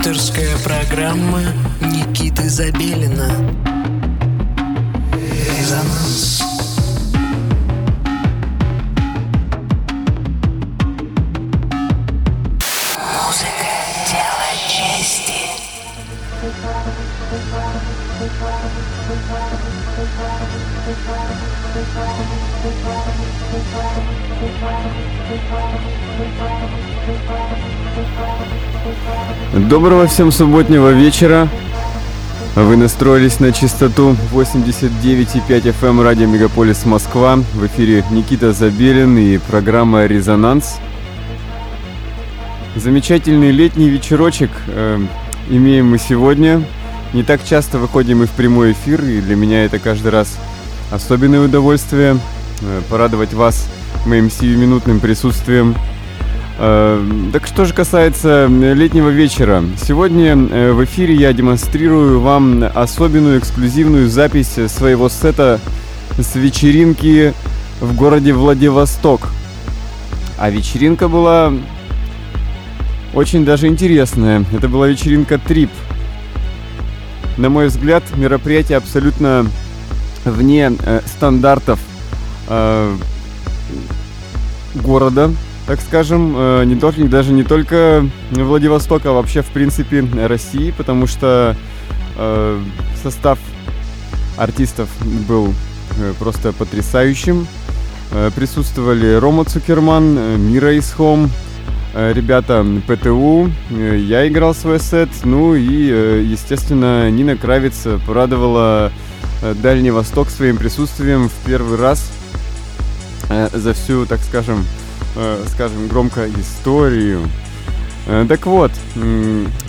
Авторская программа Никиты Забелина. Резонанс Доброго всем субботнего вечера. Вы настроились на частоту 89,5 FM радио Мегаполис Москва. В эфире Никита Забелин и программа «Резонанс». Замечательный летний вечерочек э, имеем мы сегодня. Не так часто выходим мы в прямой эфир, и для меня это каждый раз особенное удовольствие э, порадовать вас моим сиюминутным присутствием. Э, Так что же касается летнего вечера. Сегодня э, в эфире я демонстрирую вам особенную эксклюзивную запись своего сета с вечеринки в городе Владивосток. А вечеринка была очень даже интересная. Это была вечеринка Трип. На мой взгляд, мероприятие абсолютно вне э, стандартов э, города, так скажем, э, не только, даже не только Владивостока, а вообще, в принципе, России, потому что э, состав артистов был э, просто потрясающим. Присутствовали Рома Цукерман, Мира Исхом, ребята ПТУ, я играл свой сет, ну и, естественно, Нина Кравец порадовала Дальний Восток своим присутствием в первый раз за всю, так скажем, э, скажем громко, историю. Э, Так вот,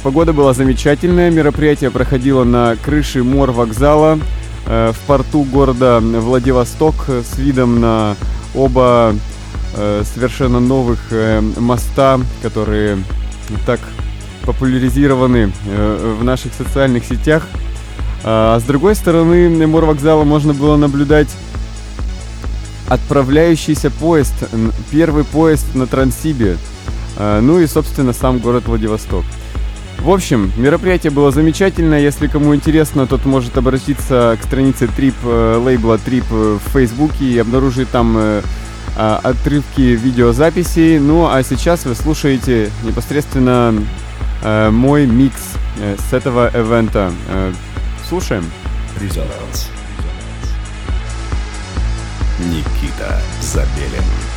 погода была замечательная, мероприятие проходило на крыше мор вокзала э, в порту города Владивосток с видом на оба совершенно новых моста, которые так популяризированы в наших социальных сетях. А с другой стороны мор вокзала можно было наблюдать отправляющийся поезд, первый поезд на Транссибе, э, ну и, собственно, сам город Владивосток. В общем, мероприятие было замечательное. Если кому интересно, тот может обратиться к странице Трип э, лейбла Трип в Фейсбуке и обнаружить там э, а, отрывки видеозаписей. Ну а сейчас вы слушаете непосредственно мой микс с этого ивента. Э, слушаем. Резонанс. Никита Забелин.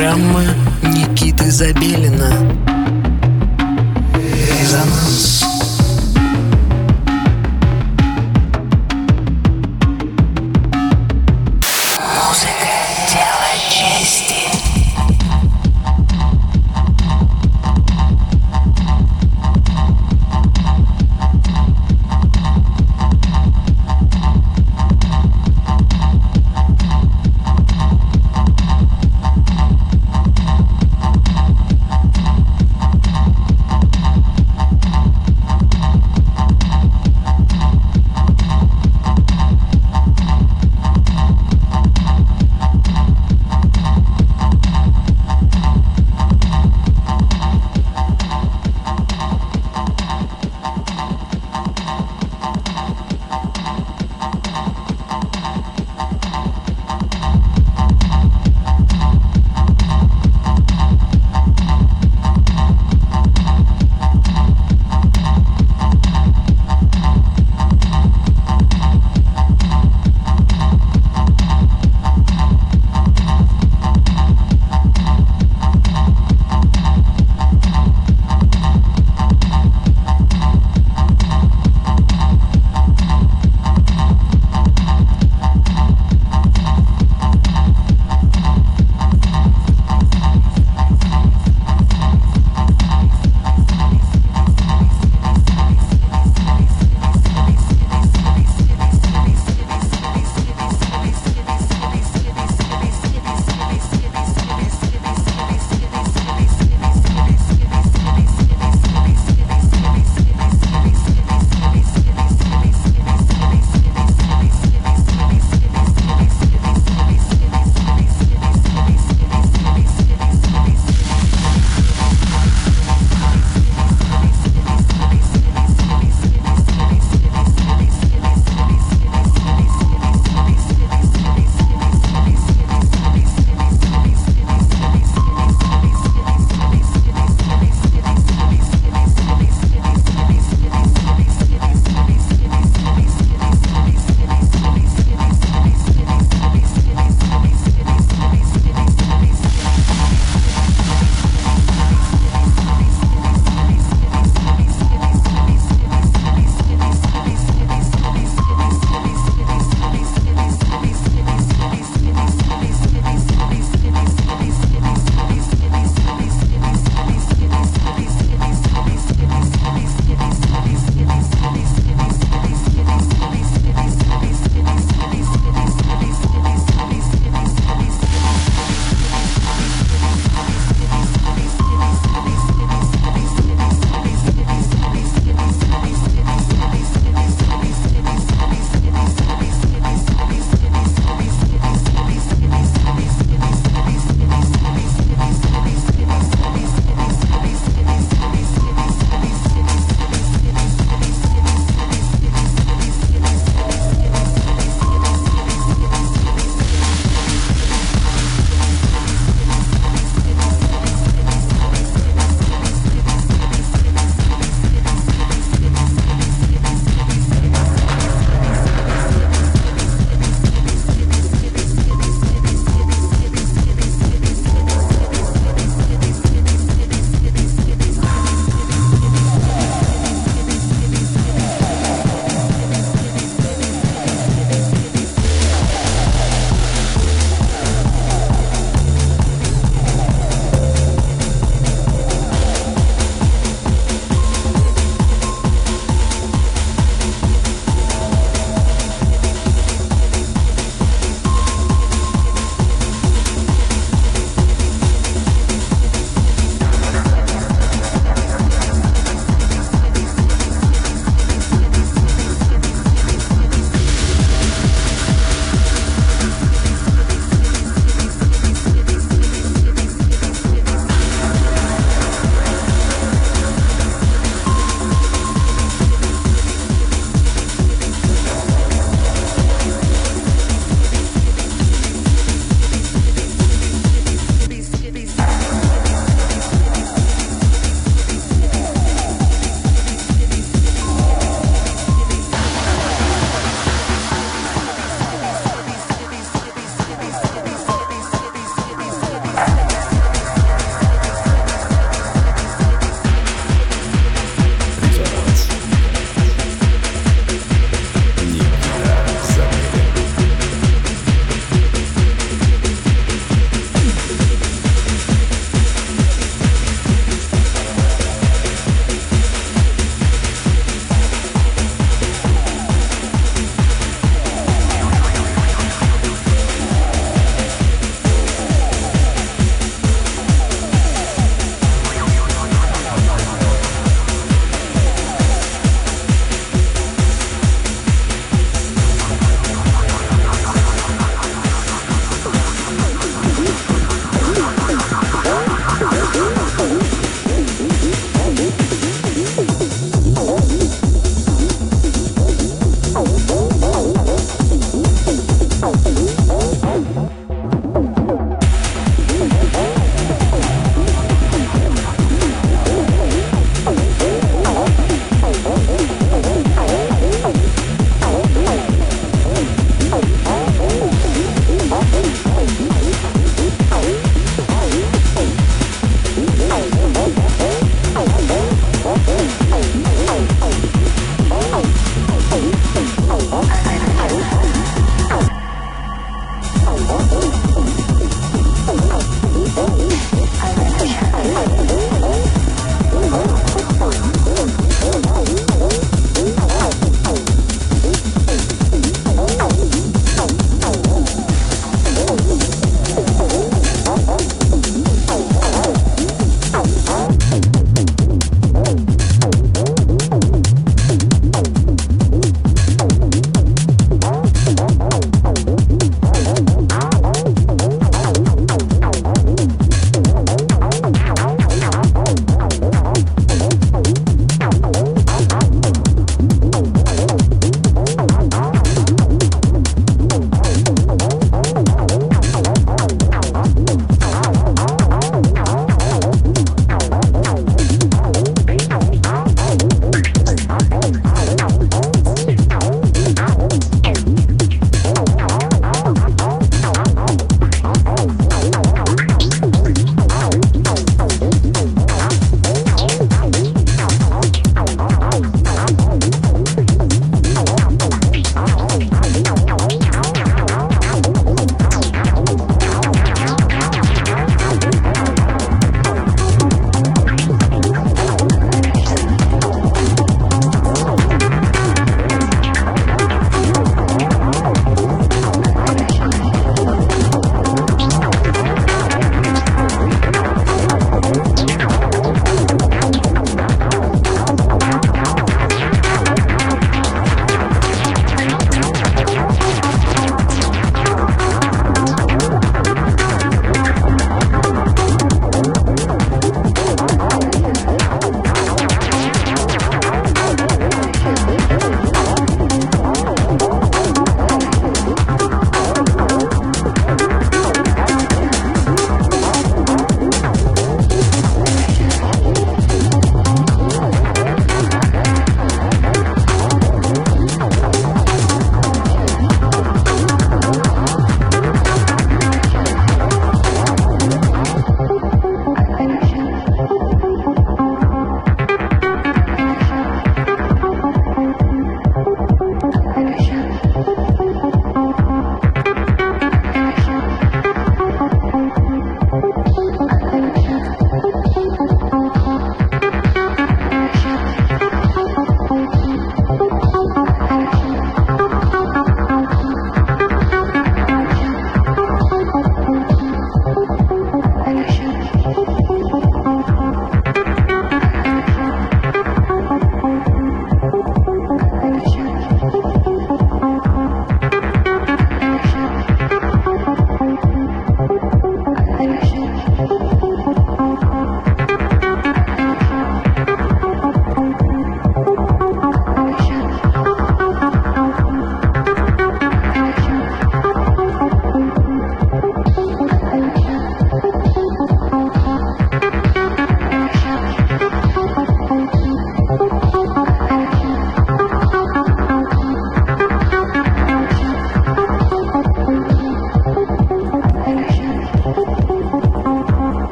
Программа Никиты Забелина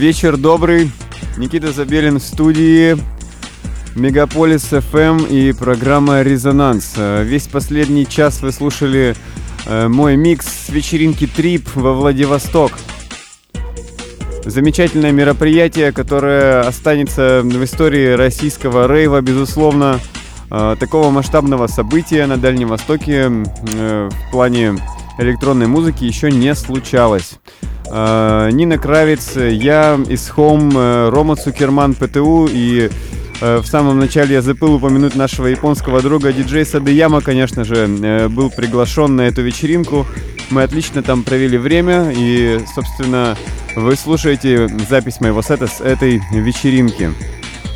Вечер добрый. Никита Забелин в студии. Мегаполис FM и программа «Резонанс». Э, Весь последний час вы слушали э, мой микс с вечеринки «Трип» во Владивосток. Замечательное мероприятие, которое останется в истории российского рейва, безусловно. Э, Такого масштабного события на Дальнем Востоке в плане электронной музыки еще не случалось. Э, Нина Кравец, я из Home, э, Рома Цукерман, ПТУ и в самом начале я забыл упомянуть нашего японского друга диджей Садыяма, конечно же, был приглашен на эту вечеринку. Мы отлично там провели время, и, собственно, вы слушаете запись моего сета с этой вечеринки.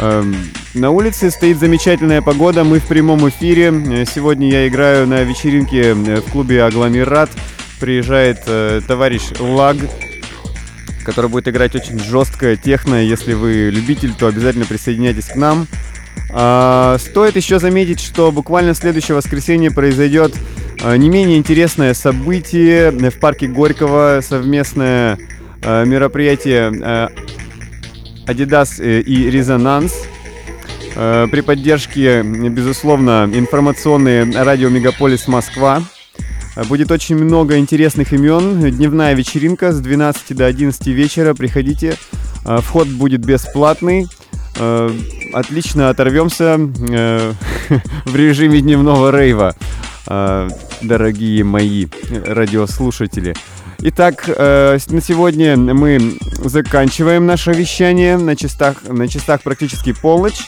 Эм, на улице стоит замечательная погода, мы в прямом эфире. Сегодня я играю на вечеринке в клубе Агломерат. Приезжает э, товарищ Лаг, который будет играть очень жесткое техно. Если вы любитель, то обязательно присоединяйтесь к нам. А, стоит еще заметить, что буквально следующее воскресенье произойдет не менее интересное событие в парке Горького, совместное мероприятие Adidas и Резонанс. При поддержке, безусловно, информационной радио Мегаполис Москва. Будет очень много интересных имен. Дневная вечеринка с 12 до 11 вечера. Приходите. Вход будет бесплатный. Отлично оторвемся в режиме дневного рейва. Э, дорогие мои радиослушатели. Итак, э, на сегодня мы заканчиваем наше вещание на часах, на часах практически полночь.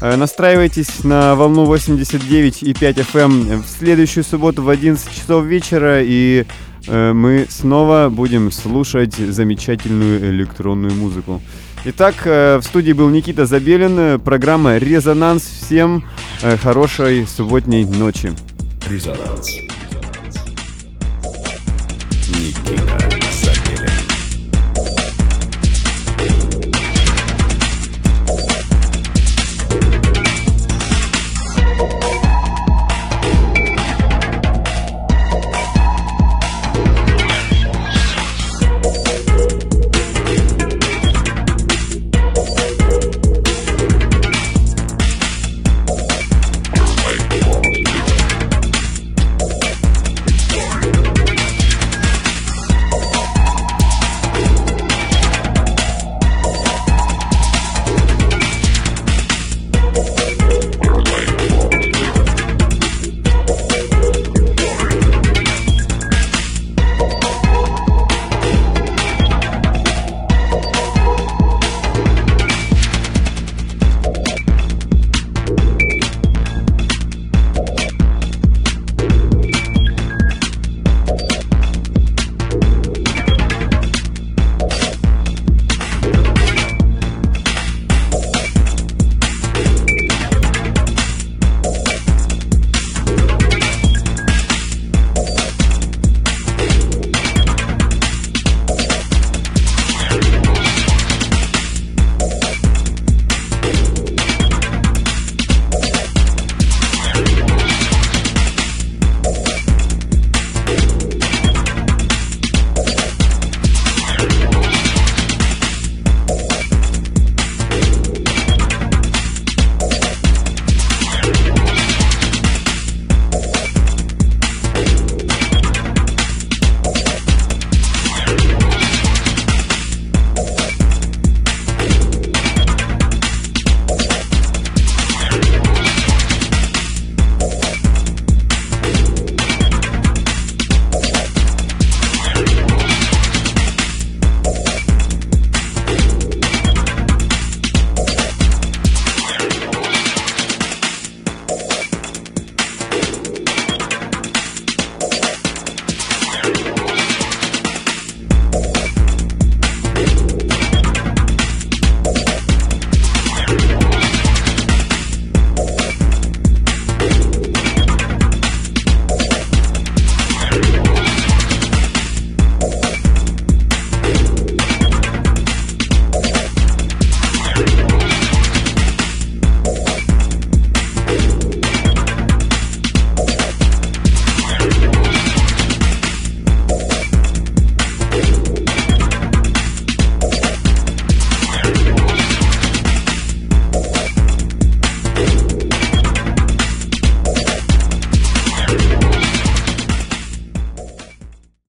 Э, настраивайтесь на волну 89,5 FM эм в следующую субботу в 11 часов вечера, и мы снова будем слушать замечательную электронную музыку. Итак, в студии был Никита Забелин, программа «Резонанс». Всем хорошей субботней ночи. Резонанс. Никита